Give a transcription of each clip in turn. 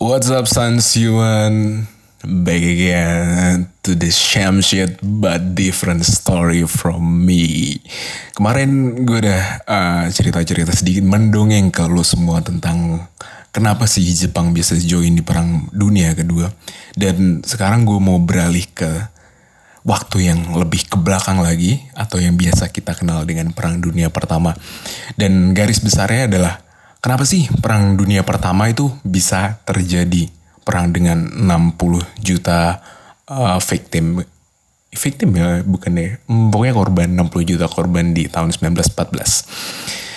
What's up, Sans Yuan? Back again to the sham shit but different story from me. Kemarin gue udah uh, cerita-cerita sedikit mendongeng ke lo semua tentang kenapa sih Jepang bisa join di perang dunia kedua. Dan sekarang gue mau beralih ke waktu yang lebih ke belakang lagi atau yang biasa kita kenal dengan perang dunia pertama. Dan garis besarnya adalah kenapa sih perang dunia pertama itu bisa terjadi? Perang dengan 60 juta uh, victim. Victim ya bukan deh pokoknya korban 60 juta korban di tahun 1914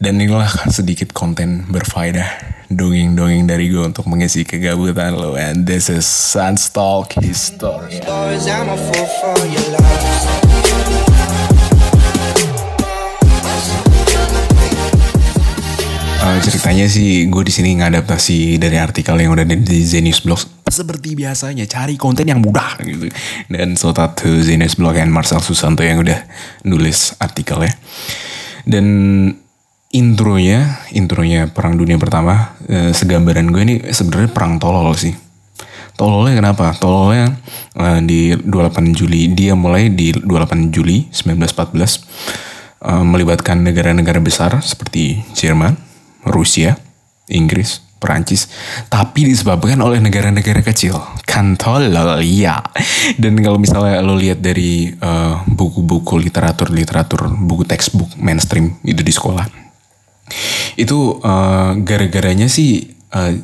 dan inilah sedikit konten berfaedah dongeng-dongeng dari gue untuk mengisi kegabutan lo. And this is Sunstalk History Uh, ceritanya sih gue di sini ngadaptasi dari artikel yang udah ada di Zenius Blog seperti biasanya cari konten yang mudah. Gitu. Dan shout out to Zenius Blog and Marcel Susanto yang udah nulis artikelnya. Dan intronya intronya perang dunia pertama uh, segambaran gue ini sebenarnya perang tolol sih. Tololnya kenapa? Tololnya uh, di 28 Juli dia mulai di 28 Juli 1914 uh, melibatkan negara-negara besar seperti Jerman Rusia, Inggris, Perancis, tapi disebabkan oleh negara-negara kecil. Kan tolol, ya. Dan kalau misalnya lo lihat dari eh, buku-buku uh, literatur-literatur, buku textbook mainstream itu di sekolah, itu uh, gara-garanya sih uh,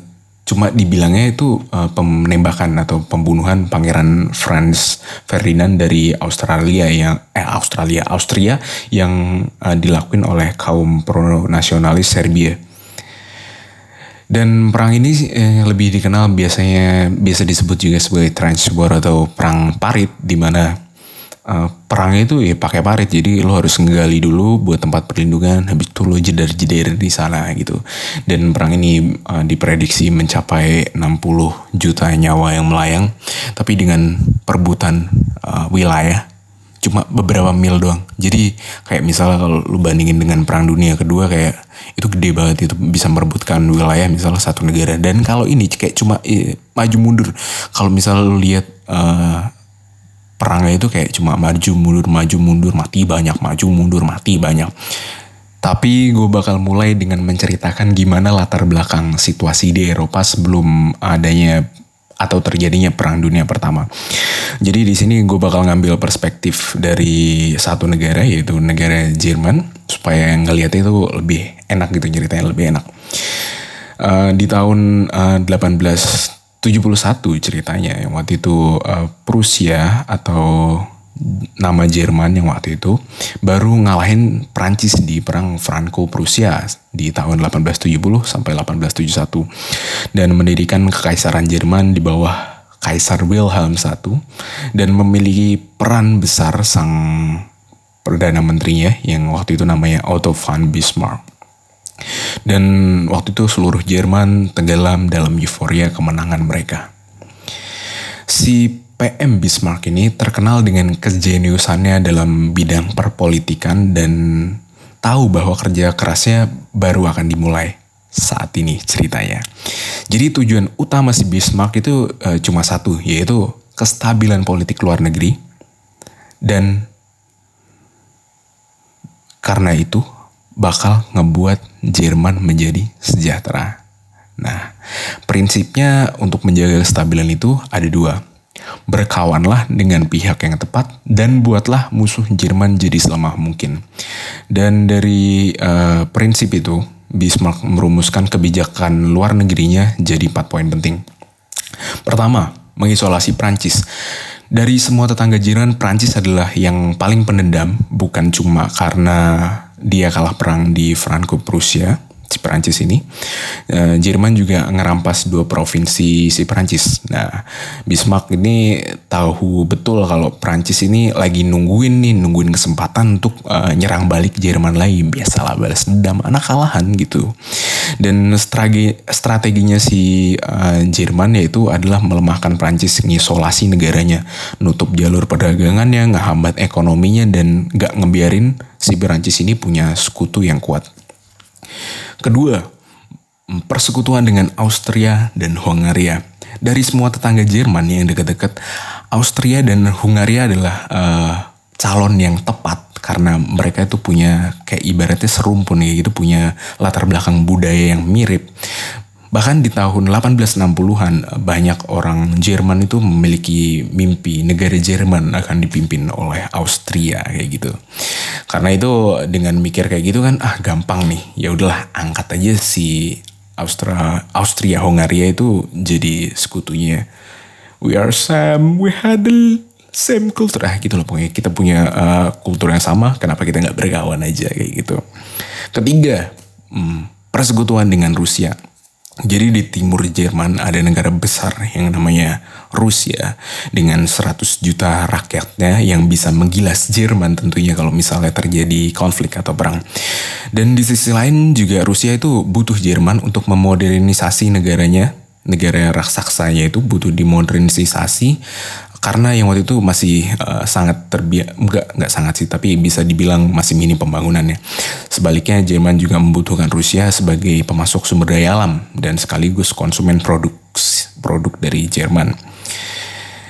cuma dibilangnya itu uh, penembakan atau pembunuhan pangeran Franz Ferdinand dari Australia yang eh Australia Austria yang uh, dilakuin oleh kaum pro nasionalis Serbia dan perang ini eh, lebih dikenal biasanya biasa disebut juga sebagai trench war atau perang parit di mana uh, perangnya itu ya pakai parit jadi lo harus ngegali dulu buat tempat perlindungan habis itu lo jeder-jeder di sana gitu. Dan perang ini uh, diprediksi mencapai 60 juta nyawa yang melayang tapi dengan perebutan uh, wilayah cuma beberapa mil doang. Jadi kayak misalnya kalau lu bandingin dengan perang dunia kedua kayak itu gede banget itu bisa merebutkan wilayah misalnya satu negara. Dan kalau ini kayak cuma eh, maju mundur. Kalau misalnya lu lihat uh, perangnya itu kayak cuma maju mundur maju mundur mati banyak maju mundur mati banyak. Tapi gue bakal mulai dengan menceritakan gimana latar belakang situasi di Eropa sebelum adanya atau terjadinya perang dunia pertama. Jadi di sini gue bakal ngambil perspektif dari satu negara yaitu negara Jerman supaya yang ngeliat itu lebih enak gitu ceritanya lebih enak. Uh, di tahun uh, 1871 ceritanya waktu itu uh, Prusia atau nama Jerman yang waktu itu baru ngalahin Prancis di perang Franco-Prusia di tahun 1870 sampai 1871 dan mendirikan kekaisaran Jerman di bawah Kaisar Wilhelm I dan memiliki peran besar sang perdana menterinya yang waktu itu namanya Otto von Bismarck. Dan waktu itu seluruh Jerman tenggelam dalam euforia kemenangan mereka. Si PM Bismarck ini terkenal dengan kejeniusannya dalam bidang perpolitikan dan tahu bahwa kerja kerasnya baru akan dimulai saat ini ceritanya. Jadi tujuan utama si Bismarck itu uh, cuma satu, yaitu kestabilan politik luar negeri dan karena itu bakal ngebuat Jerman menjadi sejahtera. Nah, prinsipnya untuk menjaga kestabilan itu ada dua Berkawanlah dengan pihak yang tepat dan buatlah musuh Jerman jadi selemah mungkin. Dan dari uh, prinsip itu, Bismarck merumuskan kebijakan luar negerinya jadi empat poin penting. Pertama, mengisolasi Prancis. Dari semua tetangga jiran, Prancis adalah yang paling pendendam, bukan cuma karena dia kalah perang di Franco-Prusia, si Perancis ini. Uh, Jerman juga ngerampas dua provinsi si Perancis. Nah, Bismarck ini tahu betul kalau Perancis ini lagi nungguin nih, nungguin kesempatan untuk uh, nyerang balik Jerman lagi. Biasalah balas dendam anak kalahan gitu. Dan strategi strateginya si uh, Jerman yaitu adalah melemahkan Perancis, ngisolasi negaranya, nutup jalur perdagangannya, ngehambat ekonominya dan gak ngebiarin si Perancis ini punya sekutu yang kuat. Kedua, persekutuan dengan Austria dan Hungaria. Dari semua tetangga Jerman yang dekat-dekat, Austria dan Hungaria adalah uh, calon yang tepat karena mereka itu punya kayak ibaratnya serumpun ya gitu punya latar belakang budaya yang mirip Bahkan di tahun 1860-an banyak orang Jerman itu memiliki mimpi negara Jerman akan dipimpin oleh Austria kayak gitu. Karena itu dengan mikir kayak gitu kan ah gampang nih. Ya udahlah angkat aja si Austria Austria Hongaria itu jadi sekutunya. We are same, we had the same culture ah gitu loh pokoknya kita punya uh, kultur yang sama kenapa kita nggak berkawan aja kayak gitu. Ketiga, hmm, persekutuan dengan Rusia jadi di timur Jerman ada negara besar yang namanya Rusia dengan 100 juta rakyatnya yang bisa menggilas Jerman tentunya kalau misalnya terjadi konflik atau perang. Dan di sisi lain juga Rusia itu butuh Jerman untuk memodernisasi negaranya negara raksaksanya itu butuh dimodernisasi karena yang waktu itu masih uh, sangat terbiak enggak enggak sangat sih tapi bisa dibilang masih minim pembangunannya. Sebaliknya Jerman juga membutuhkan Rusia sebagai pemasok sumber daya alam dan sekaligus konsumen produk produk dari Jerman.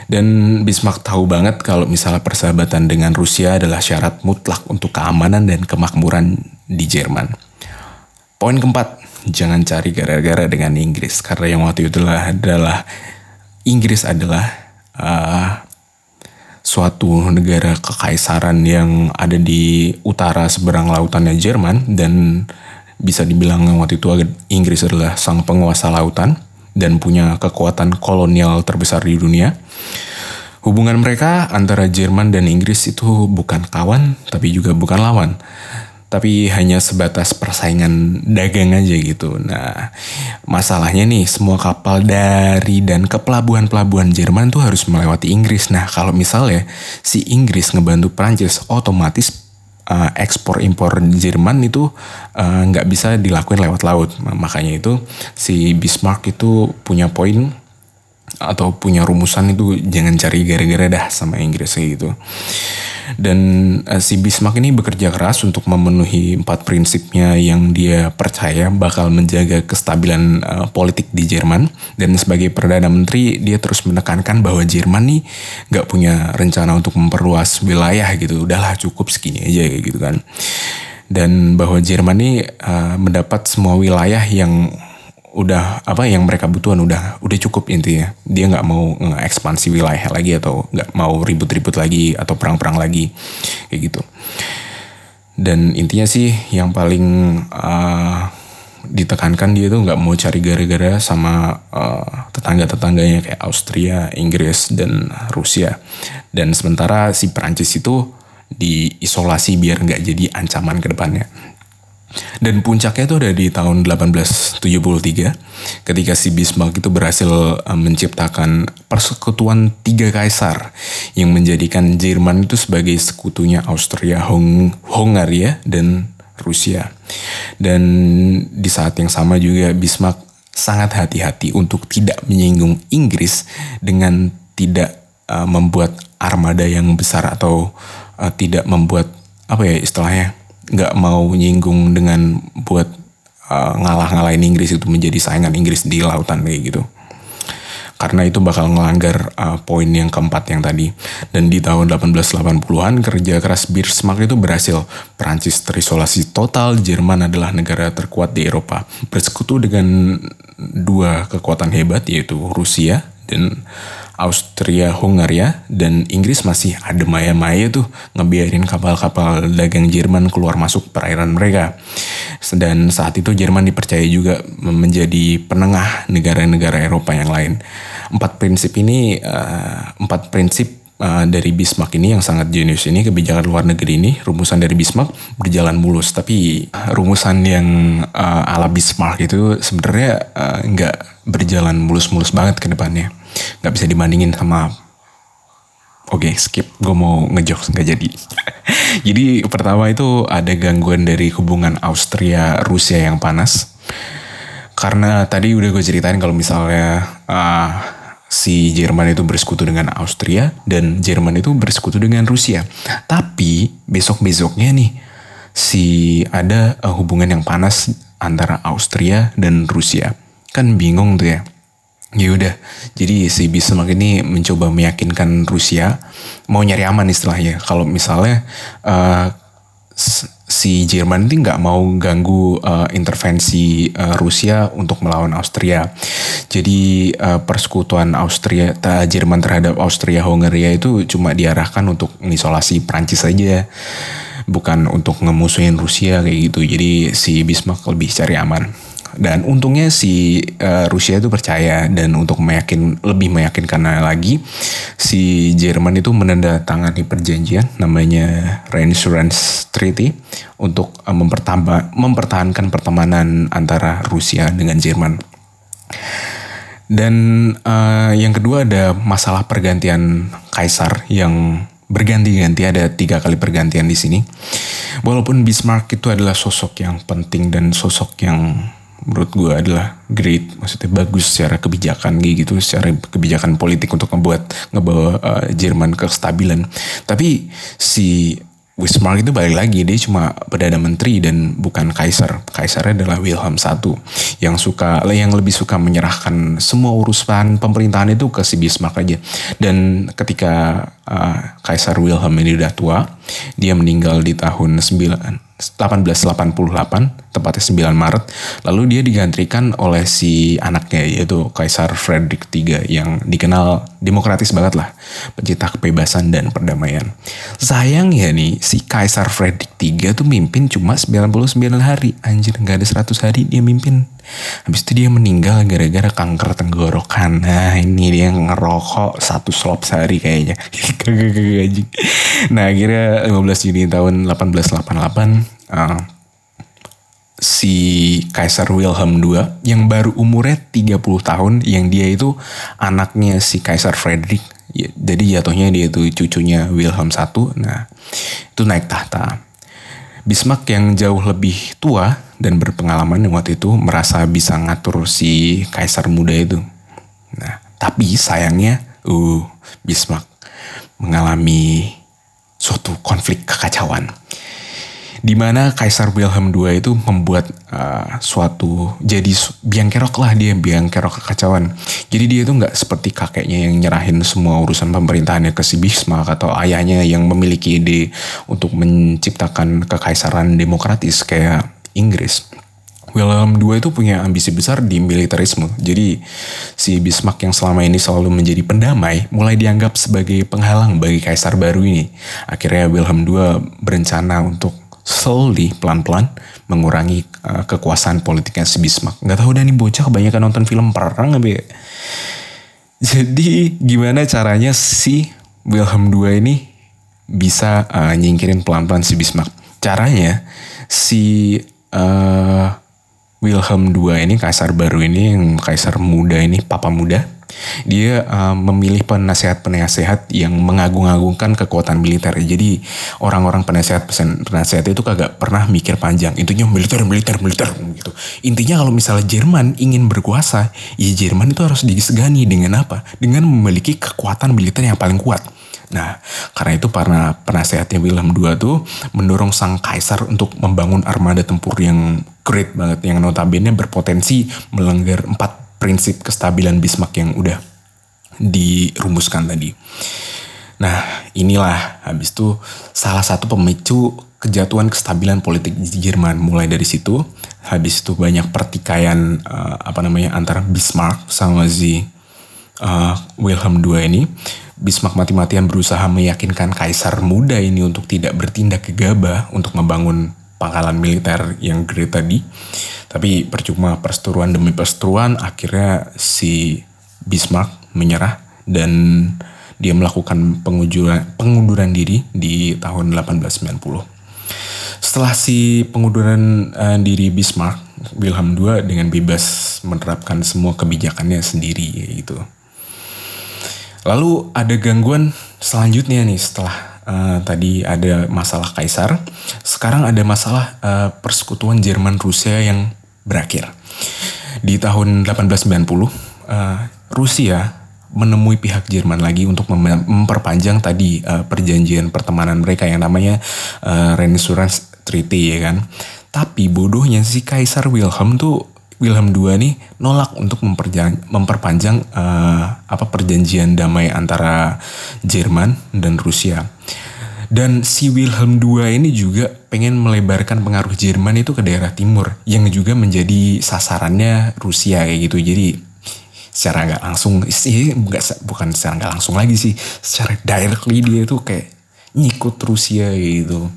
Dan Bismarck tahu banget kalau misalnya persahabatan dengan Rusia adalah syarat mutlak untuk keamanan dan kemakmuran di Jerman. Poin keempat, jangan cari gara-gara dengan Inggris karena yang waktu itu adalah, adalah Inggris adalah uh, suatu negara kekaisaran yang ada di utara seberang lautannya Jerman dan bisa dibilang waktu itu Inggris adalah sang penguasa lautan dan punya kekuatan kolonial terbesar di dunia. Hubungan mereka antara Jerman dan Inggris itu bukan kawan tapi juga bukan lawan tapi hanya sebatas persaingan dagang aja gitu. Nah, masalahnya nih semua kapal dari dan ke pelabuhan-pelabuhan Jerman tuh harus melewati Inggris. Nah, kalau misalnya si Inggris ngebantu Prancis, otomatis uh, ekspor impor Jerman itu uh, nggak uh, bisa dilakuin lewat laut. Makanya itu si Bismarck itu punya poin atau punya rumusan itu jangan cari gara-gara dah sama Inggris kayak gitu. Dan uh, si Bismarck ini bekerja keras untuk memenuhi empat prinsipnya yang dia percaya bakal menjaga kestabilan uh, politik di Jerman. Dan sebagai Perdana Menteri, dia terus menekankan bahwa Jerman nih gak punya rencana untuk memperluas wilayah gitu. Udahlah cukup segini aja gitu kan. Dan bahwa Jerman ini uh, mendapat semua wilayah yang udah apa yang mereka butuhan udah udah cukup intinya. Dia nggak mau ekspansi wilayah lagi atau nggak mau ribut-ribut lagi atau perang-perang lagi kayak gitu. Dan intinya sih yang paling uh, ditekankan dia tuh nggak mau cari gara-gara sama uh, tetangga-tetangganya kayak Austria, Inggris dan Rusia. Dan sementara si Perancis itu diisolasi biar nggak jadi ancaman ke depannya dan puncaknya itu ada di tahun 1873 ketika si Bismarck itu berhasil eh, menciptakan persekutuan tiga kaisar yang menjadikan Jerman itu sebagai sekutunya Austria, Hung Hungaria dan Rusia. Dan di saat yang sama juga Bismarck sangat hati-hati untuk tidak menyinggung Inggris dengan tidak uh, membuat armada yang besar atau uh, tidak membuat apa ya istilahnya nggak mau nyinggung dengan buat uh, ngalah-ngalahin Inggris itu menjadi saingan Inggris di lautan kayak gitu karena itu bakal ngelanggar uh, poin yang keempat yang tadi. Dan di tahun 1880-an kerja keras Bismarck itu berhasil. Prancis terisolasi total, Jerman adalah negara terkuat di Eropa. Bersekutu dengan dua kekuatan hebat yaitu Rusia dan Austria Hungaria dan Inggris masih ada maya-maya tuh ngebiarin kapal-kapal dagang Jerman keluar masuk perairan mereka. Dan saat itu Jerman dipercaya juga menjadi penengah negara-negara Eropa yang lain. Empat prinsip ini, uh, empat prinsip uh, dari Bismarck ini yang sangat jenius ini kebijakan luar negeri ini rumusan dari Bismarck berjalan mulus tapi rumusan yang uh, ala Bismarck itu sebenarnya nggak uh, berjalan mulus-mulus banget ke depannya nggak bisa dibandingin sama Oke okay, skip, gue mau ngejokes nggak jadi. jadi pertama itu ada gangguan dari hubungan Austria Rusia yang panas. Karena tadi udah gue ceritain kalau misalnya uh, si Jerman itu bersekutu dengan Austria dan Jerman itu bersekutu dengan Rusia. Tapi besok-besoknya nih si ada uh, hubungan yang panas antara Austria dan Rusia. Kan bingung tuh ya. Ya udah, jadi si Bismarck ini mencoba meyakinkan Rusia mau nyari aman istilahnya. Kalau misalnya uh, si Jerman ini nggak mau ganggu uh, intervensi uh, Rusia untuk melawan Austria. Jadi uh, persekutuan Austria, ta, Jerman terhadap Austria Hongaria itu cuma diarahkan untuk mengisolasi Prancis saja, bukan untuk ngemusuhin Rusia kayak gitu. Jadi si Bismarck lebih cari aman. Dan untungnya si uh, Rusia itu percaya dan untuk meyakin lebih meyakinkan lagi si Jerman itu menandatangani perjanjian namanya Reassurance Treaty untuk uh, mempertahankan pertemanan antara Rusia dengan Jerman. Dan uh, yang kedua ada masalah pergantian kaisar yang berganti-ganti ada tiga kali pergantian di sini. Walaupun Bismarck itu adalah sosok yang penting dan sosok yang menurut gue adalah great maksudnya bagus secara kebijakan gitu secara kebijakan politik untuk membuat ngebawa uh, Jerman ke kestabilan tapi si Bismarck itu balik lagi dia cuma perdana menteri dan bukan kaisar. Kaisarnya adalah Wilhelm I yang suka yang lebih suka menyerahkan semua urusan pemerintahan itu ke si Bismarck aja. Dan ketika uh, Kaisar Wilhelm ini udah tua, dia meninggal di tahun 9 1888, tepatnya 9 Maret. Lalu dia digantikan oleh si anaknya yaitu Kaisar Frederick III yang dikenal demokratis banget lah, pencipta kebebasan dan perdamaian. Sayang ya nih, si Kaisar Frederick III tuh mimpin cuma 99 hari. Anjir, nggak ada 100 hari dia mimpin. Habis itu dia meninggal gara-gara kanker tenggorokan. Nah ini dia ngerokok satu slop sehari kayaknya. nah akhirnya 15 Juni tahun 1888 uh, si Kaisar Wilhelm II yang baru umurnya 30 tahun yang dia itu anaknya si Kaisar Frederick. Ya, jadi jatuhnya dia itu cucunya Wilhelm I nah itu naik tahta. Bismarck yang jauh lebih tua dan berpengalaman waktu itu merasa bisa ngatur si kaisar muda itu. Nah, tapi sayangnya, uh, Bismarck mengalami suatu konflik kekacauan di mana Kaisar Wilhelm II itu membuat uh, suatu jadi biang kerok lah dia biang kerok kekacauan. Jadi dia itu nggak seperti kakeknya yang nyerahin semua urusan pemerintahannya ke si Bismarck atau ayahnya yang memiliki ide untuk menciptakan kekaisaran demokratis kayak Inggris. Wilhelm II itu punya ambisi besar di militerisme. Jadi si Bismarck yang selama ini selalu menjadi pendamai mulai dianggap sebagai penghalang bagi kaisar baru ini. Akhirnya Wilhelm II berencana untuk slowly pelan-pelan mengurangi uh, kekuasaan politiknya si Bismarck. Gak tahu dah nih bocah kebanyakan nonton film perang apa ya. Jadi gimana caranya si Wilhelm II ini bisa uh, nyingkirin pelan-pelan si Bismarck? Caranya si uh, Wilhelm II ini kaisar baru ini yang kaisar muda ini papa muda dia uh, memilih penasehat-penasehat yang mengagung-agungkan kekuatan militer. Jadi orang-orang penasehat-penasehat itu kagak pernah mikir panjang. Intinya militer, militer, militer gitu. Intinya kalau misalnya Jerman ingin berkuasa, ya Jerman itu harus disegani dengan apa? Dengan memiliki kekuatan militer yang paling kuat. Nah, karena itu para penasehatnya Wilhelm II tuh mendorong sang kaisar untuk membangun armada tempur yang great banget, yang notabene berpotensi melanggar empat prinsip kestabilan Bismarck yang udah dirumuskan tadi. Nah, inilah habis itu salah satu pemicu kejatuhan kestabilan politik di Jerman mulai dari situ. Habis itu banyak pertikaian uh, apa namanya antara Bismarck sama si uh, Wilhelm II ini. Bismarck mati-matian berusaha meyakinkan kaisar muda ini untuk tidak bertindak gegabah untuk membangun pangkalan militer yang great tadi. Tapi percuma perseteruan demi perseteruan akhirnya si Bismarck menyerah dan dia melakukan pengunduran, pengunduran diri di tahun 1890. Setelah si pengunduran uh, diri Bismarck, Wilhelm II dengan bebas menerapkan semua kebijakannya sendiri gitu. Lalu ada gangguan selanjutnya nih setelah uh, tadi ada masalah kaisar, sekarang ada masalah uh, persekutuan Jerman Rusia yang berakhir. Di tahun 1890, uh, eh, Rusia menemui pihak Jerman lagi untuk memperpanjang tadi uh, perjanjian pertemanan mereka yang namanya uh, Renaissance Treaty ya kan. Tapi bodohnya si Kaisar Wilhelm tuh Wilhelm II nih nolak untuk memperpanjang uh, apa perjanjian damai antara Jerman dan Rusia. Dan si Wilhelm II ini juga pengen melebarkan pengaruh Jerman itu ke daerah timur yang juga menjadi sasarannya Rusia kayak gitu. Jadi secara nggak langsung sih bukan secara nggak langsung lagi sih secara directly dia itu kayak nyikut Rusia gitu.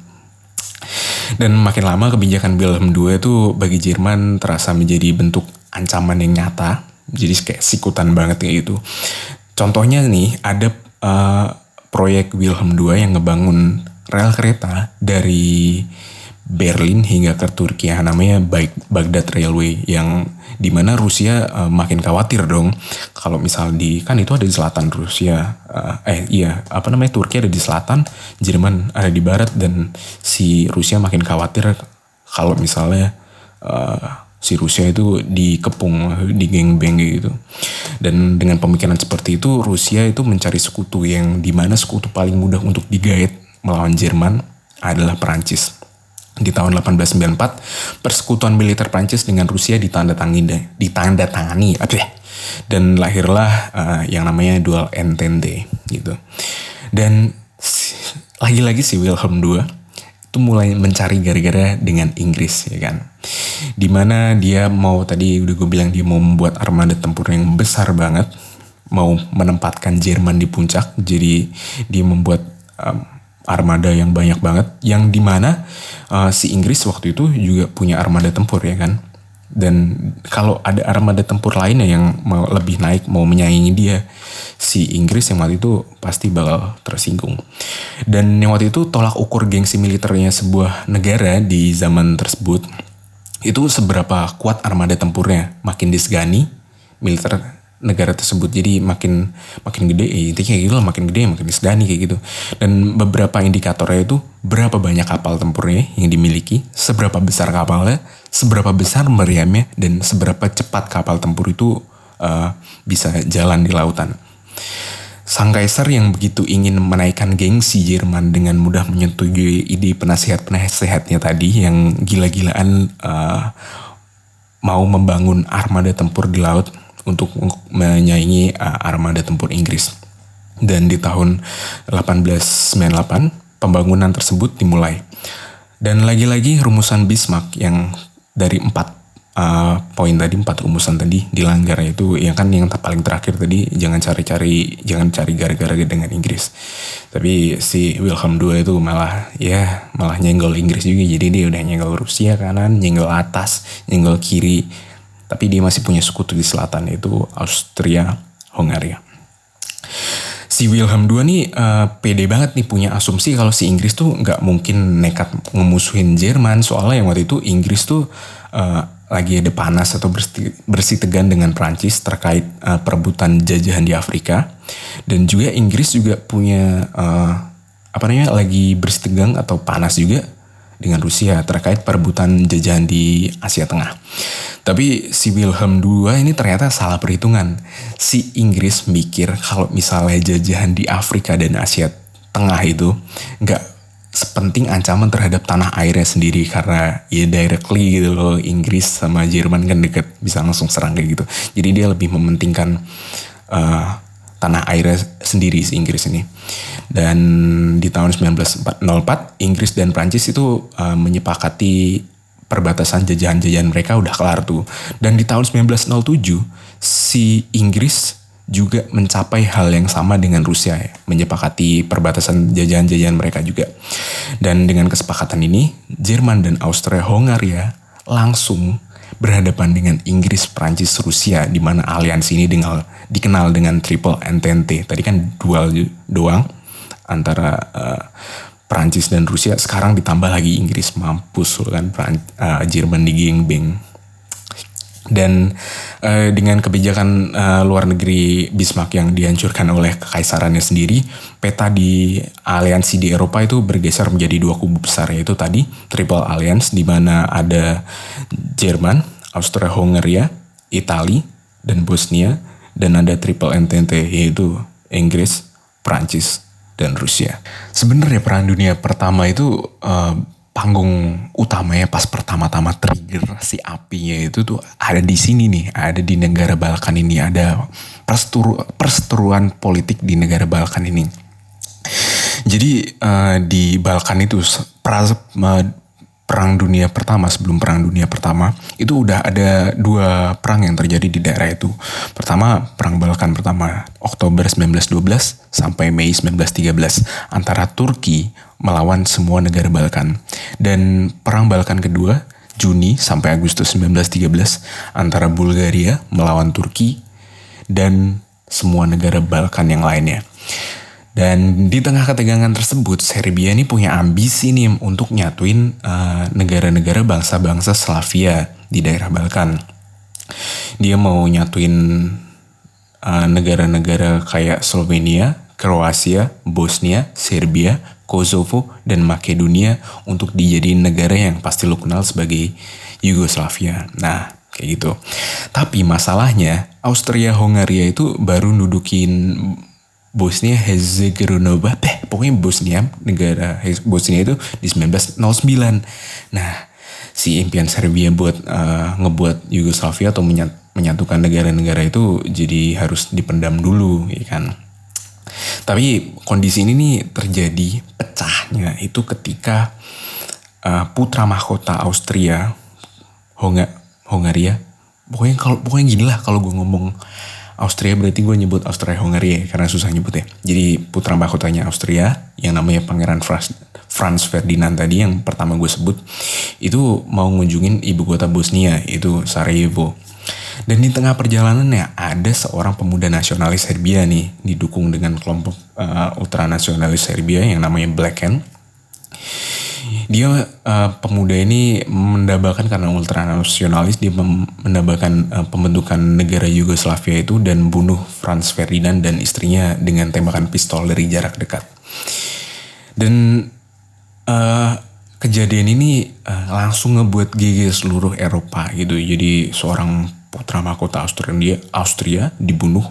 Dan makin lama kebijakan Wilhelm II itu bagi Jerman terasa menjadi bentuk ancaman yang nyata. Jadi kayak sikutan banget kayak gitu. Contohnya nih ada uh, proyek Wilhelm II yang ngebangun rel kereta dari Berlin hingga ke Turki. Yang namanya Baghdad Railway yang di mana Rusia uh, makin khawatir dong. Kalau misal di kan itu ada di selatan Rusia uh, eh iya apa namanya Turki ada di selatan Jerman ada di barat dan si Rusia makin khawatir kalau misalnya uh, si Rusia itu dikepung di geng beng gitu. Dan dengan pemikiran seperti itu Rusia itu mencari sekutu yang di mana sekutu paling mudah untuk digait melawan Jerman adalah Perancis di tahun 1894, persekutuan militer Prancis dengan Rusia ditandatangani, ditandatangani, aduh, dan lahirlah uh, yang namanya Dual Entente gitu. Dan lagi-lagi si Wilhelm II itu mulai mencari gara-gara dengan Inggris ya kan. Di mana dia mau tadi udah gue bilang dia mau membuat armada tempur yang besar banget, mau menempatkan Jerman di puncak, jadi dia membuat um, armada yang banyak banget yang di mana uh, si Inggris waktu itu juga punya armada tempur ya kan? Dan kalau ada armada tempur lainnya yang mau lebih naik mau menyaingi dia si Inggris yang waktu itu pasti bakal tersinggung. Dan yang waktu itu tolak ukur gengsi militernya sebuah negara di zaman tersebut itu seberapa kuat armada tempurnya. Makin disegani militer negara tersebut jadi makin makin gede. Ya intinya kayak gitu lah makin gede makin disegani kayak gitu. Dan beberapa indikatornya itu berapa banyak kapal tempurnya yang dimiliki seberapa besar kapalnya seberapa besar meriamnya dan seberapa cepat kapal tempur itu uh, bisa jalan di lautan. Sang kaisar yang begitu ingin menaikkan gengsi Jerman dengan mudah menyetujui ide penasihat-penasihatnya tadi yang gila-gilaan uh, mau membangun armada tempur di laut untuk menyaingi uh, armada tempur Inggris. Dan di tahun 1898 pembangunan tersebut dimulai. Dan lagi-lagi rumusan Bismarck yang dari empat uh, poin tadi empat rumusan tadi dilanggar itu yang kan yang paling terakhir tadi jangan cari-cari jangan cari gara-gara dengan Inggris tapi si Wilhelm II itu malah ya malah nyenggol Inggris juga jadi dia udah nyenggol Rusia kanan nyenggol atas nyenggol kiri tapi dia masih punya sekutu di selatan yaitu Austria, Hongaria. Si Wilhelm II nih uh, pede banget nih punya asumsi kalau si Inggris tuh nggak mungkin nekat ngemusuhin Jerman soalnya yang waktu itu Inggris tuh uh, lagi ada panas atau bersih, bersih tegan dengan Prancis terkait uh, perebutan jajahan di Afrika dan juga Inggris juga punya uh, apa namanya lagi bersih tegang atau panas juga dengan Rusia terkait perebutan jajahan di Asia Tengah. Tapi si Wilhelm II ini ternyata salah perhitungan. Si Inggris mikir kalau misalnya jajahan di Afrika dan Asia Tengah itu nggak sepenting ancaman terhadap tanah airnya sendiri karena ya directly gitu loh Inggris sama Jerman kan deket bisa langsung serang kayak gitu. Jadi dia lebih mementingkan uh, tanah airnya sendiri si Inggris ini. Dan di tahun 1904 Inggris dan Prancis itu uh, menyepakati perbatasan jajahan-jajahan mereka udah kelar tuh. Dan di tahun 1907 si Inggris juga mencapai hal yang sama dengan Rusia ya, menyepakati perbatasan jajahan-jajahan mereka juga. Dan dengan kesepakatan ini, Jerman dan Austria Hongaria langsung berhadapan dengan Inggris, Prancis, Rusia di mana aliansi ini dengan, dikenal dengan Triple Entente. Tadi kan dual doang antara uh, Prancis dan Rusia sekarang ditambah lagi Inggris mampus kan Pran uh, Jerman di dan uh, dengan kebijakan uh, luar negeri Bismarck yang dihancurkan oleh kekaisarannya sendiri peta di aliansi di Eropa itu bergeser menjadi dua kubu besar yaitu tadi Triple Alliance di mana ada Jerman, Austria-Hungaria, Italia dan Bosnia dan ada Triple Entente yaitu Inggris, Prancis, dan Rusia. Sebenarnya perang dunia pertama itu uh, panggung utamanya pas pertama-tama trigger si apinya itu tuh ada di sini nih, ada di negara Balkan ini, ada perseteru, perseteruan politik di negara Balkan ini. Jadi uh, di Balkan itu pra, uh, perang dunia pertama sebelum perang dunia pertama itu udah ada dua perang yang terjadi di daerah itu. Pertama perang Balkan pertama Oktober 1912 sampai Mei 1913 antara Turki melawan semua negara Balkan dan perang Balkan kedua Juni sampai Agustus 1913 antara Bulgaria melawan Turki dan semua negara Balkan yang lainnya. Dan di tengah ketegangan tersebut, Serbia ini punya ambisi nih untuk nyatuin uh, negara-negara bangsa-bangsa Slavia di daerah Balkan. Dia mau nyatuin uh, negara-negara kayak Slovenia, Kroasia, Bosnia, Serbia, Kosovo, dan Makedonia untuk dijadiin negara yang pasti lo kenal sebagai Yugoslavia. Nah, kayak gitu. Tapi masalahnya Austria-Hongaria itu baru nudukin Bosnia Herzegovina eh pokoknya Bosnia negara Bosnia itu di 1909 nah si impian Serbia buat uh, ngebuat Yugoslavia atau menyat, menyatukan negara-negara itu jadi harus dipendam dulu ya kan? Tapi kondisi ini nih terjadi pecahnya itu ketika uh, putra mahkota Austria Honga, Hongaria pokoknya kalau pokoknya gini lah kalau gue ngomong Austria berarti gue nyebut Austria Hongaria karena susah nyebut ya. Jadi putra mahkotanya Austria yang namanya Pangeran Franz, Franz Ferdinand tadi yang pertama gue sebut itu mau ngunjungin ibu kota Bosnia itu Sarajevo. Dan di tengah perjalanannya ada seorang pemuda nasionalis Serbia nih didukung dengan kelompok uh, ultranasionalis Serbia yang namanya Black Hand dia uh, pemuda ini mendambakan karena ultranasionalis dia mendambakan uh, pembentukan negara Yugoslavia itu dan bunuh Franz Ferdinand dan istrinya dengan tembakan pistol dari jarak dekat. Dan uh, kejadian ini uh, langsung ngebuat gigi seluruh Eropa gitu. Jadi seorang putra mahkota Austria Austria dibunuh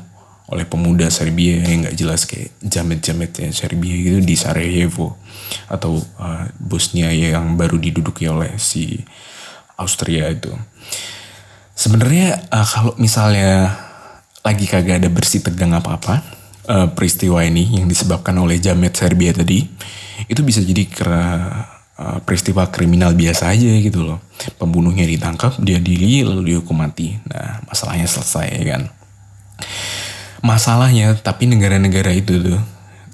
oleh pemuda Serbia yang nggak jelas kayak jamet-jametnya Serbia gitu di Sarajevo atau uh, Bosnia yang baru diduduki oleh si Austria itu. Sebenarnya uh, kalau misalnya lagi kagak ada bersih tegang apa-apa, uh, peristiwa ini yang disebabkan oleh jamet Serbia tadi itu bisa jadi kera peristiwa kriminal biasa aja gitu loh. Pembunuhnya ditangkap, dia dili lalu dihukum mati. Nah, masalahnya selesai kan masalahnya tapi negara-negara itu tuh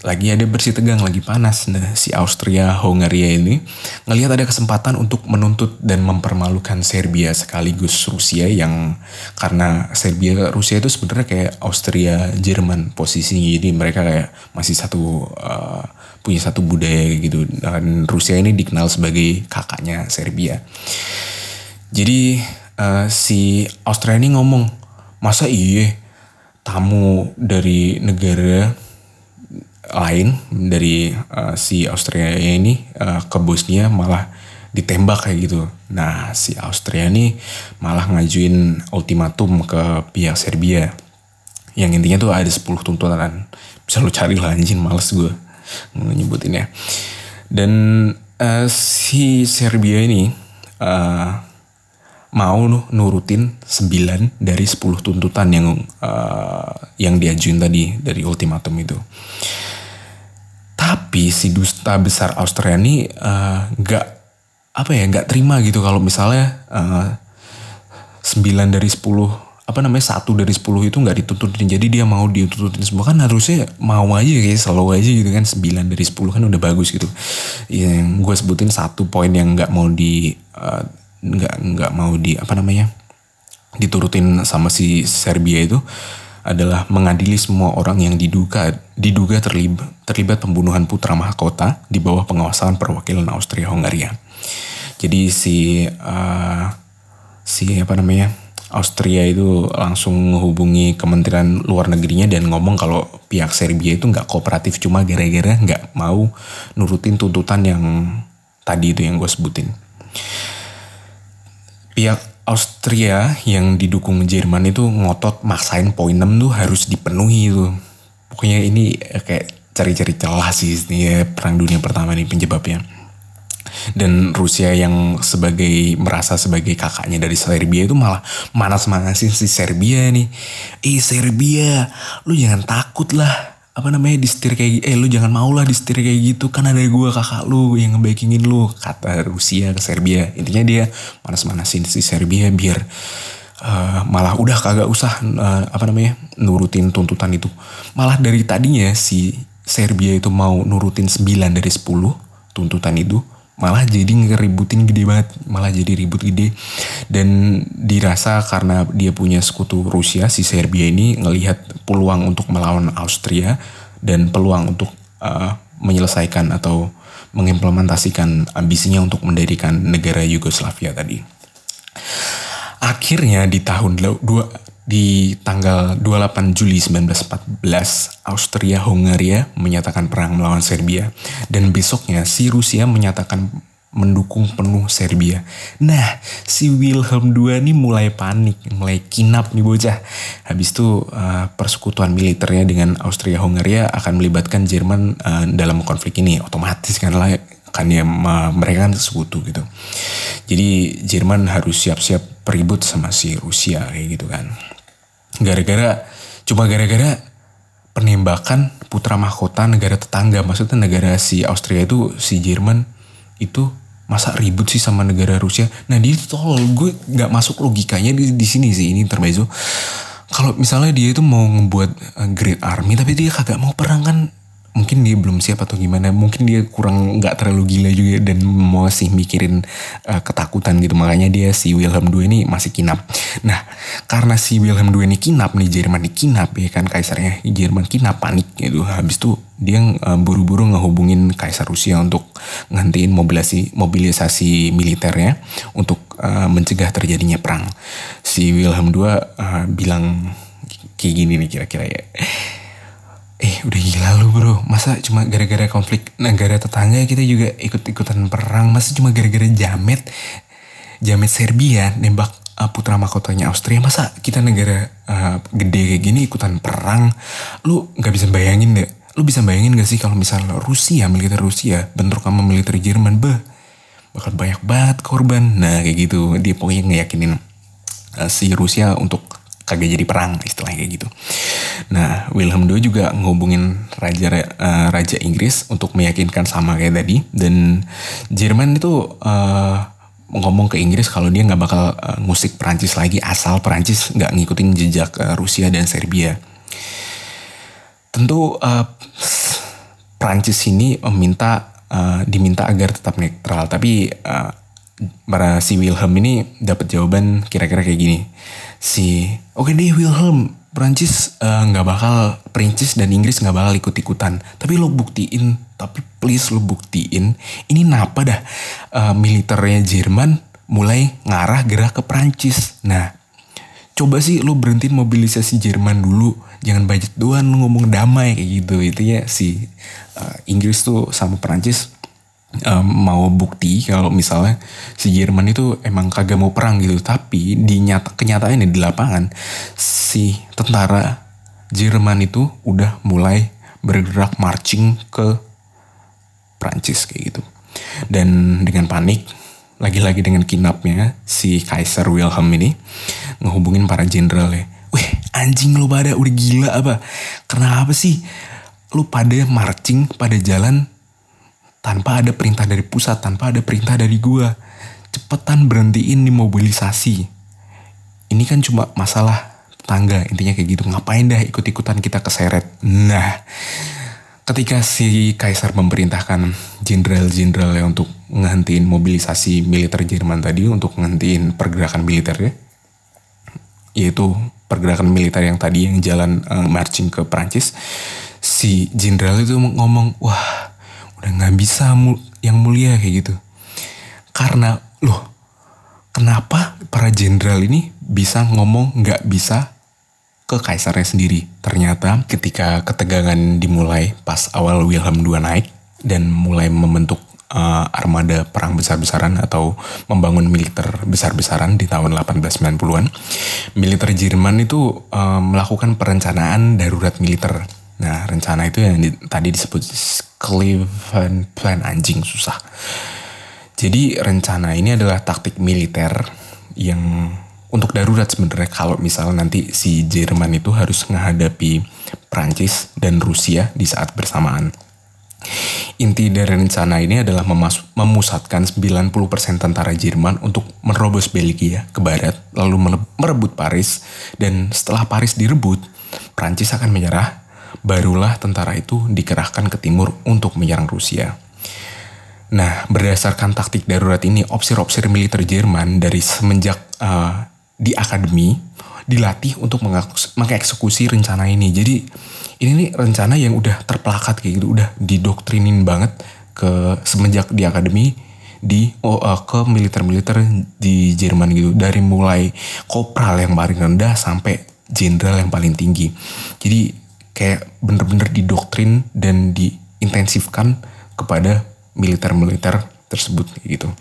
lagi ada bersih tegang, lagi panas. Nah, si Austria Hongaria ini ngelihat ada kesempatan untuk menuntut dan mempermalukan Serbia sekaligus Rusia yang karena Serbia Rusia itu sebenarnya kayak Austria Jerman posisinya. Jadi mereka kayak masih satu uh, punya satu budaya gitu. Dan Rusia ini dikenal sebagai kakaknya Serbia. Jadi uh, si Austria ini ngomong, "Masa iya tamu dari negara lain dari uh, si Austria ini uh, ke Bosnia malah ditembak kayak gitu. Nah si Austria ini malah ngajuin ultimatum ke pihak Serbia. Yang intinya tuh ada 10 tuntutan. Bisa lo cari lah anjing males gue nyebutin ya. Dan uh, si Serbia ini uh, mau nurutin 9 dari 10 tuntutan yang uh, yang diajuin tadi dari ultimatum itu. Tapi si dusta besar Austria ini uh, apa ya nggak terima gitu kalau misalnya uh, 9 dari 10 apa namanya satu dari 10 itu nggak ditututin. Jadi dia mau ditututin semua. Kan harusnya mau aja kayak selalu aja gitu kan. 9 dari 10 kan udah bagus gitu. Yang gue sebutin satu poin yang nggak mau di uh, nggak nggak mau di apa namanya diturutin sama si Serbia itu adalah mengadili semua orang yang diduga diduga terlibat terlibat pembunuhan putra mahkota di bawah pengawasan perwakilan Austria Hongaria. Jadi si uh, si apa namanya Austria itu langsung menghubungi Kementerian Luar Negerinya dan ngomong kalau pihak Serbia itu nggak kooperatif cuma gara-gara nggak mau nurutin tuntutan yang tadi itu yang gue sebutin pihak Austria yang didukung Jerman itu ngotot maksain poin 6 tuh harus dipenuhi tuh. Pokoknya ini kayak cari-cari celah sih ini ya perang dunia pertama nih penyebabnya. Dan Rusia yang sebagai merasa sebagai kakaknya dari Serbia itu malah manas-manasin si Serbia nih. Eh Serbia, lu jangan takut lah apa namanya disetir kayak eh lu jangan mau lah disetir kayak gitu. Kan ada gue kakak lu yang ngebackingin lu kata Rusia ke Serbia. Intinya dia manas-manasin si Serbia biar uh, malah udah kagak usah uh, apa namanya nurutin tuntutan itu. Malah dari tadinya si Serbia itu mau nurutin 9 dari 10 tuntutan itu malah jadi ngeributin gede banget malah jadi ribut gede. Dan dirasa karena dia punya sekutu Rusia si Serbia ini ngelihat peluang untuk melawan Austria dan peluang untuk uh, menyelesaikan atau mengimplementasikan ambisinya untuk mendirikan negara Yugoslavia tadi. Akhirnya di tahun dua di tanggal 28 Juli 1914, Austria-Hungaria menyatakan perang melawan Serbia. Dan besoknya si Rusia menyatakan mendukung penuh Serbia. Nah, si Wilhelm II ini mulai panik, mulai kinap nih bocah. Habis itu uh, persekutuan militernya dengan Austria-Hungaria akan melibatkan Jerman uh, dalam konflik ini. Otomatis kan lah kan ya mereka kan sekutu gitu. Jadi Jerman harus siap-siap peribut sama si Rusia kayak gitu kan gara-gara cuma gara-gara penembakan putra mahkota negara tetangga. Maksudnya negara si Austria itu si Jerman itu masa ribut sih sama negara Rusia. Nah dia itu tolol. Gue nggak masuk logikanya di, di sini sih ini terbezo kalau misalnya dia itu mau ngebuat uh, Great Army tapi dia kagak mau perang kan mungkin dia belum siap atau gimana mungkin dia kurang nggak terlalu gila juga dan masih mikirin uh, ketakutan gitu. Makanya dia si Wilhelm II ini masih kinap. Nah karena si Wilhelm II ini kinap nih Jerman ini kinap ya kan kaisarnya Jerman kinap panik gitu. Habis itu dia uh, buru-buru ngehubungin kaisar Rusia untuk ngantiin mobilisasi mobilisasi militernya untuk uh, mencegah terjadinya perang. Si Wilhelm II uh, bilang kayak gini nih kira-kira ya eh udah gila lu bro. Masa cuma gara-gara konflik negara tetangga kita juga ikut-ikutan perang? Masa cuma gara-gara jamet? Jamet Serbia nembak uh, putra mahkotanya Austria? Masa kita negara uh, gede kayak gini ikutan perang? Lu nggak bisa bayangin deh. Lu bisa bayangin gak sih kalau misalnya Rusia militer Rusia bentrok sama militer Jerman beh bakal banyak banget korban. Nah kayak gitu. Dia pokoknya ngeyakinin uh, si Rusia untuk kagak jadi perang istilahnya kayak gitu. Nah Wilhelm II juga ngehubungin raja uh, raja Inggris untuk meyakinkan sama kayak tadi dan Jerman itu uh, ngomong ke Inggris kalau dia nggak bakal uh, ngusik Perancis lagi asal Perancis nggak ngikutin jejak uh, Rusia dan Serbia. Tentu uh, Perancis ini meminta uh, diminta agar tetap netral tapi uh, para si Wilhelm ini dapat jawaban kira-kira kayak gini si oke okay deh Wilhelm Prancis eh, nggak uh, bakal Prancis dan Inggris nggak bakal ikut-ikutan. Tapi lo buktiin tapi please lo buktiin ini kenapa dah uh, militernya Jerman mulai ngarah gerak ke Prancis nah coba sih lo berhentiin mobilisasi Jerman dulu jangan budget doang lo ngomong damai kayak gitu. Itu ya si uh, Inggris tuh sama Prancis um, mau bukti kalau misalnya si Jerman itu emang kagak mau perang gitu. Tapi di nyata kenyataannya di lapangan si tentara Jerman itu udah mulai bergerak marching ke Prancis kayak gitu. Dan dengan panik lagi-lagi dengan kinapnya si Kaiser Wilhelm ini ngehubungin para jenderal ya wih anjing lu pada udah gila apa? Kenapa sih lu pada marching pada jalan tanpa ada perintah dari pusat, tanpa ada perintah dari gua. Cepetan berhentiin nih mobilisasi. Ini kan cuma masalah tangga, intinya kayak gitu. Ngapain dah ikut-ikutan kita keseret. Nah, ketika si kaisar memerintahkan jenderal-jenderal yang untuk ngehentiin mobilisasi militer Jerman tadi untuk ngehentiin pergerakan militernya, yaitu pergerakan militer yang tadi yang jalan uh, marching ke Prancis, si jenderal itu ngomong, wah udah nggak bisa yang mulia kayak gitu. Karena loh kenapa para jenderal ini bisa ngomong nggak bisa ke kaisarnya sendiri? Ternyata ketika ketegangan dimulai pas awal Wilhelm II naik dan mulai membentuk uh, armada perang besar-besaran atau membangun militer besar-besaran di tahun 1890-an militer Jerman itu uh, melakukan perencanaan darurat militer Nah rencana itu yang di, tadi disebut Cleveland Plan anjing susah. Jadi rencana ini adalah taktik militer yang untuk darurat sebenarnya kalau misalnya nanti si Jerman itu harus menghadapi Prancis dan Rusia di saat bersamaan. Inti dari rencana ini adalah memusatkan 90% tentara Jerman untuk menerobos Belgia ke barat, lalu merebut Paris, dan setelah Paris direbut, Prancis akan menyerah, barulah tentara itu dikerahkan ke timur untuk menyerang Rusia. Nah, berdasarkan taktik darurat ini, opsir-opsir militer Jerman dari semenjak uh, di akademi dilatih untuk mengeksekusi rencana ini. Jadi ini nih rencana yang udah terpelakat kayak gitu, udah didoktrinin banget ke semenjak di akademi di oh, uh, ke militer-militer di Jerman gitu dari mulai kopral yang paling rendah sampai jenderal yang paling tinggi. Jadi kayak bener-bener didoktrin dan diintensifkan kepada militer-militer tersebut gitu.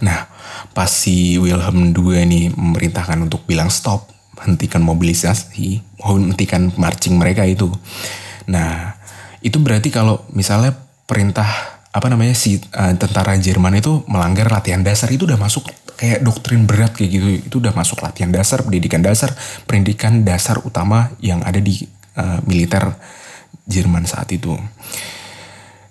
Nah, pas si Wilhelm II ini memerintahkan untuk bilang stop, hentikan mobilisasi, hentikan marching mereka itu. Nah, itu berarti kalau misalnya perintah apa namanya si uh, tentara Jerman itu melanggar latihan dasar itu udah masuk kayak doktrin berat kayak gitu. Itu udah masuk latihan dasar, pendidikan dasar, pendidikan dasar utama yang ada di uh, militer Jerman saat itu.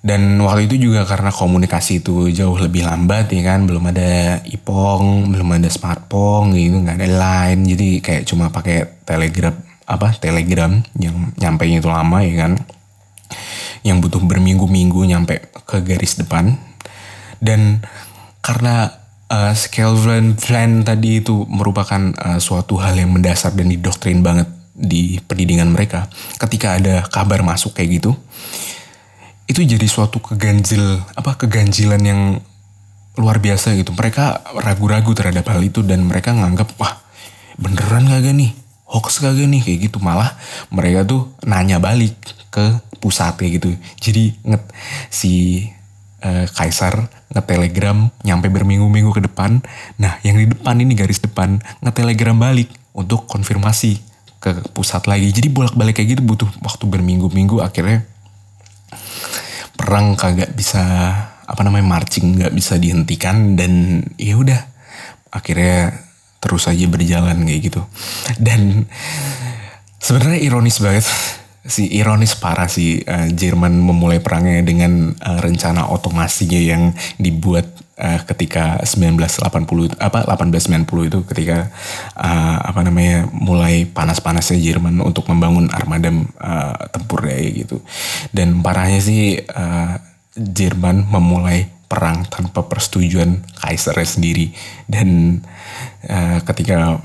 Dan waktu itu juga karena komunikasi itu jauh lebih lambat ya kan, belum ada ipong, belum ada smartphone gitu, nggak ada line, jadi kayak cuma pakai telegram apa telegram yang nyampe itu lama ya kan, yang butuh berminggu-minggu nyampe ke garis depan. Dan karena uh, scale plan tadi itu merupakan uh, suatu hal yang mendasar dan didoktrin banget di pendidikan mereka, ketika ada kabar masuk kayak gitu itu jadi suatu keganjil apa keganjilan yang luar biasa gitu. Mereka ragu-ragu terhadap hal itu dan mereka nganggap wah beneran gak nih? Hoax kagak nih? Kayak gitu. Malah mereka tuh nanya balik ke pusat kayak gitu. Jadi nget si uh, kaisar ngetelegram nyampe berminggu-minggu ke depan. Nah yang di depan ini garis depan ngetelegram balik untuk konfirmasi ke pusat lagi. Jadi bolak-balik kayak gitu butuh waktu berminggu-minggu akhirnya perang kagak bisa apa namanya marching nggak bisa dihentikan dan ya udah akhirnya terus aja berjalan kayak gitu. Dan sebenarnya ironis banget si ironis parah si uh, Jerman memulai perangnya dengan uh, rencana otomasinya yang dibuat uh, ketika 1980 apa 1890 itu ketika uh, apa namanya mulai panas-panasnya Jerman untuk membangun armada uh, tempur daya gitu. Dan parahnya sih uh, Jerman memulai perang tanpa persetujuan kaisarnya sendiri. Dan uh, ketika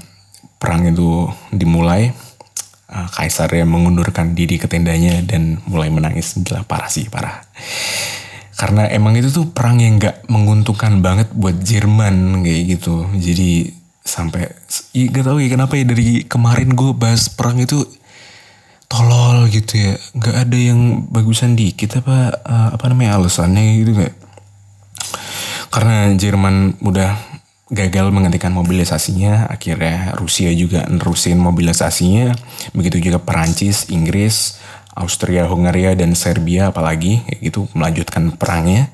perang itu dimulai uh, kaisar yang mengundurkan diri ke tendanya dan mulai menangis gila parah sih parah. Karena emang itu tuh perang yang gak menguntungkan banget buat Jerman kayak gitu. Jadi sampai ya gak tau ya kenapa ya dari kemarin gue bahas perang itu tolol gitu ya. Gak ada yang bagusan dikit apa uh, apa namanya alasannya gitu gak karena Jerman udah gagal menghentikan mobilisasinya akhirnya Rusia juga nerusin mobilisasinya begitu juga Perancis Inggris Austria Hungaria dan Serbia apalagi kayak gitu melanjutkan perangnya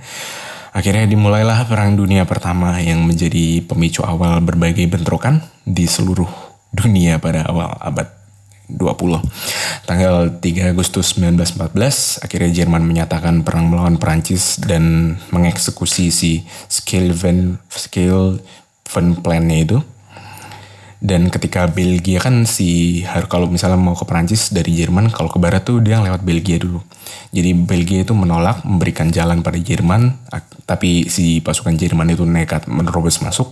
akhirnya dimulailah perang dunia pertama yang menjadi pemicu awal berbagai bentrokan di seluruh dunia pada awal abad 20. Tanggal 3 Agustus 1914, akhirnya Jerman menyatakan perang melawan Perancis dan mengeksekusi si Skill Event plan-nya itu. Dan ketika Belgia kan si kalau misalnya mau ke Prancis dari Jerman kalau ke barat tuh dia lewat Belgia dulu. Jadi Belgia itu menolak memberikan jalan pada Jerman, tapi si pasukan Jerman itu nekat menerobos masuk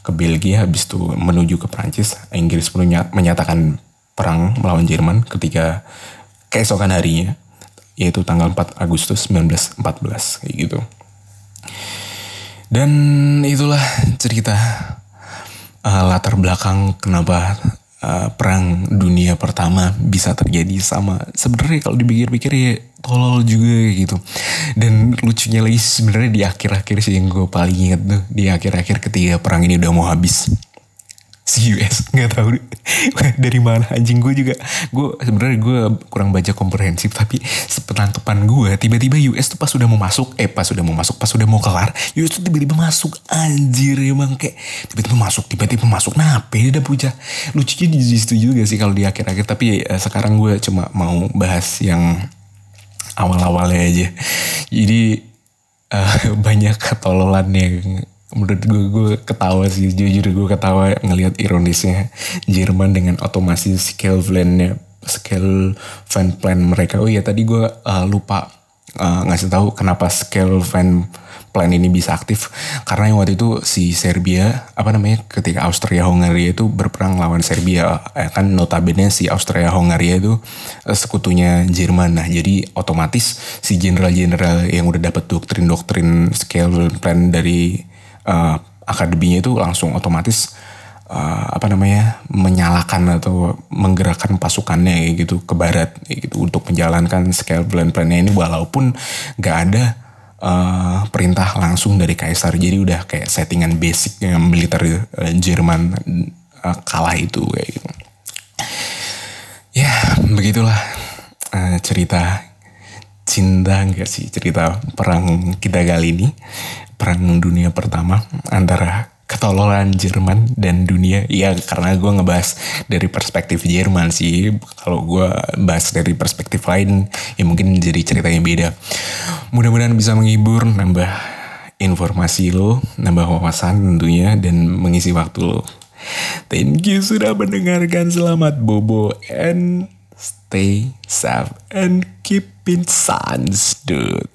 ke Belgia habis itu menuju ke Prancis. Inggris pun menyatakan perang melawan Jerman ketika keesokan harinya yaitu tanggal 4 Agustus 1914 kayak gitu. Dan itulah cerita uh, latar belakang kenapa uh, perang dunia pertama bisa terjadi sama. Sebenarnya kalau dipikir-pikir ya tolol juga gitu. Dan lucunya lagi sebenarnya di akhir-akhir sih yang gue paling inget tuh di akhir-akhir ketika perang ini udah mau habis. Si US nggak tahu dari mana. Anjing gue juga gue sebenarnya gue kurang baca komprehensif tapi sepenangkapan gue tiba-tiba US tuh pas sudah mau masuk eh pas sudah mau masuk pas sudah mau kelar US tuh tiba-tiba masuk. Anjir emang kayak tiba-tiba masuk tiba-tiba masuk. Nah beda puja. Lucunya di situ juga sih kalau di akhir-akhir. Tapi eh, sekarang gue cuma mau bahas yang awal-awalnya aja. Jadi uh, banyak ketololan yang menurut gue gue ketawa sih jujur gue ketawa ngelihat ironisnya Jerman dengan otomasi scale plan-nya scale fan plan mereka. Oh iya tadi gue uh, lupa uh, ngasih tahu kenapa scale fan plan ini bisa aktif. Karena yang waktu itu si Serbia apa namanya ketika Austria Hongaria itu berperang lawan Serbia eh, kan notabene si Austria Hongaria itu eh, sekutunya Jerman. Nah jadi otomatis si jenderal-jenderal yang udah dapat doktrin-doktrin scale plan dari uh, akademinya itu langsung otomatis uh, apa namanya menyalakan atau menggerakkan pasukannya gitu ke barat gitu untuk menjalankan scale plan-plannya ini walaupun nggak ada uh, perintah langsung dari kaisar. Jadi udah kayak settingan basic yang militer uh, Jerman uh, kalah itu kayak gitu. Ya begitulah uh, cerita cinta enggak sih cerita perang kita kali ini? Perang dunia pertama antara ketololan Jerman dan dunia. Ya karena gue ngebahas dari perspektif Jerman sih. Kalau gue bahas dari perspektif lain ya mungkin jadi ceritanya beda. Mudah-mudahan bisa menghibur nambah informasi lo nambah wawasan tentunya dan mengisi waktu lo. Thank you sudah mendengarkan. Selamat bobo and stay safe and keep in sans dude